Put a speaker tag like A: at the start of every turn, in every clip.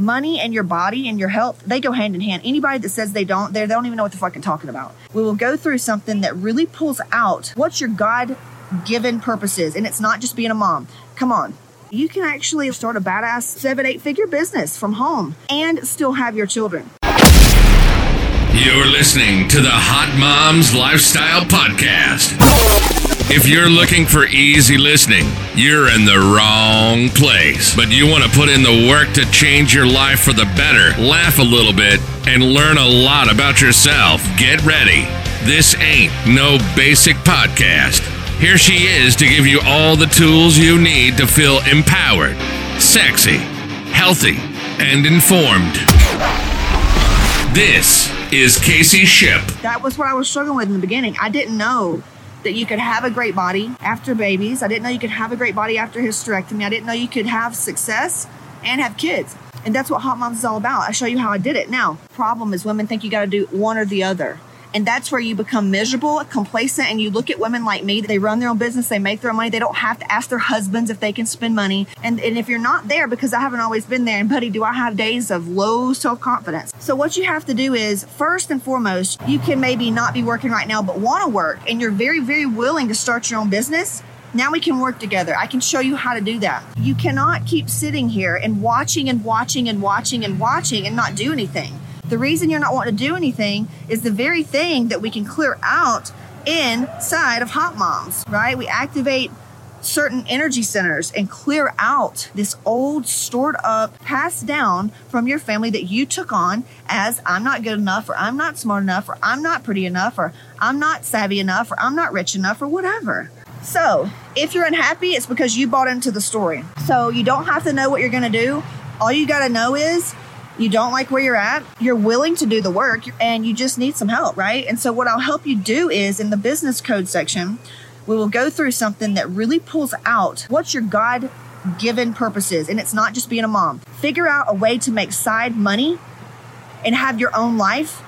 A: money and your body and your health, they go hand in hand. Anybody that says they don't, they don't even know what they're fucking talking about. We will go through something that really pulls out what your God given purposes. And it's not just being a mom. Come on. You can actually start a badass seven, eight figure business from home and still have your children.
B: You're listening to the Hot Moms Lifestyle Podcast. If you're looking for easy listening, you're in the wrong place. But you want to put in the work to change your life for the better, laugh a little bit, and learn a lot about yourself. Get ready. This ain't no basic podcast. Here she is to give you all the tools you need to feel empowered, sexy, healthy, and informed. This is Casey Ship.
A: That was what I was struggling with in the beginning. I didn't know that you could have a great body after babies. I didn't know you could have a great body after hysterectomy. I didn't know you could have success and have kids. And that's what Hot Moms is all about. I show you how I did it. Now, problem is women think you got to do one or the other. And that's where you become miserable, complacent, and you look at women like me. They run their own business, they make their own money. They don't have to ask their husbands if they can spend money. And, and if you're not there, because I haven't always been there, and buddy, do I have days of low self confidence. So, what you have to do is, first and foremost, you can maybe not be working right now, but want to work, and you're very, very willing to start your own business. Now we can work together. I can show you how to do that. You cannot keep sitting here and watching and watching and watching and watching and not do anything. The reason you're not wanting to do anything is the very thing that we can clear out inside of Hot Moms, right? We activate certain energy centers and clear out this old stored up passed down from your family that you took on as I'm not good enough or I'm not smart enough or I'm not pretty enough or I'm not savvy enough or I'm not rich enough or whatever. So, if you're unhappy, it's because you bought into the story. So, you don't have to know what you're going to do. All you got to know is you don't like where you're at, you're willing to do the work, and you just need some help, right? And so, what I'll help you do is in the business code section, we will go through something that really pulls out what your God given purpose is. And it's not just being a mom. Figure out a way to make side money and have your own life,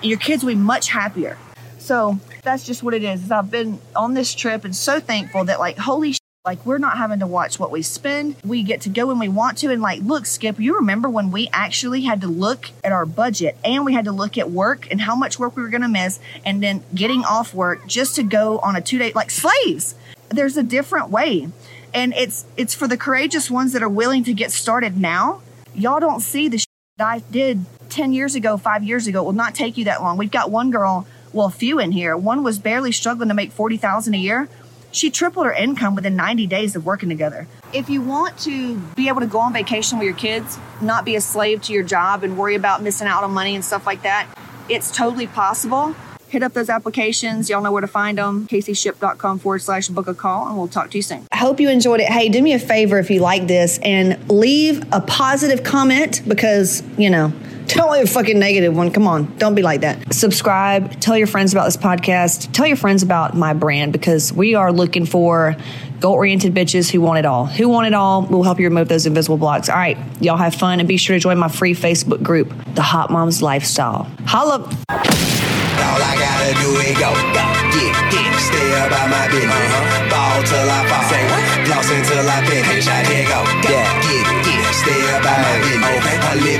A: and your kids will be much happier. So, that's just what it is. I've been on this trip and so thankful that, like, holy like we're not having to watch what we spend. We get to go when we want to. And like, look, Skip, you remember when we actually had to look at our budget and we had to look at work and how much work we were going to miss and then getting off work just to go on a two day, like slaves. There's a different way. And it's, it's for the courageous ones that are willing to get started now. Y'all don't see the that I did 10 years ago, five years ago. It will not take you that long. We've got one girl, well, few in here. One was barely struggling to make 40,000 a year she tripled her income within 90 days of working together. If you want to be able to go on vacation with your kids, not be a slave to your job and worry about missing out on money and stuff like that, it's totally possible. Hit up those applications. Y'all know where to find them. CaseyShip.com forward slash book a call, and we'll talk to you soon. I hope you enjoyed it. Hey, do me a favor if you like this and leave a positive comment because, you know, don't leave a fucking negative one. Come on. Don't be like that. Subscribe. Tell your friends about this podcast. Tell your friends about my brand because we are looking for goal oriented bitches who want it all. Who want it all? We'll help you remove those invisible blocks. All right. Y'all have fun and be sure to join my free Facebook group, The Hot Moms Lifestyle. Holla. All I gotta do is go, go, get, get, stay about my business. Uh-huh. Ball till I fall. Say what? Lost until I finish. I did go, go, yeah. get, get, stay about my business. Okay. I live in Jimmy Kimmel,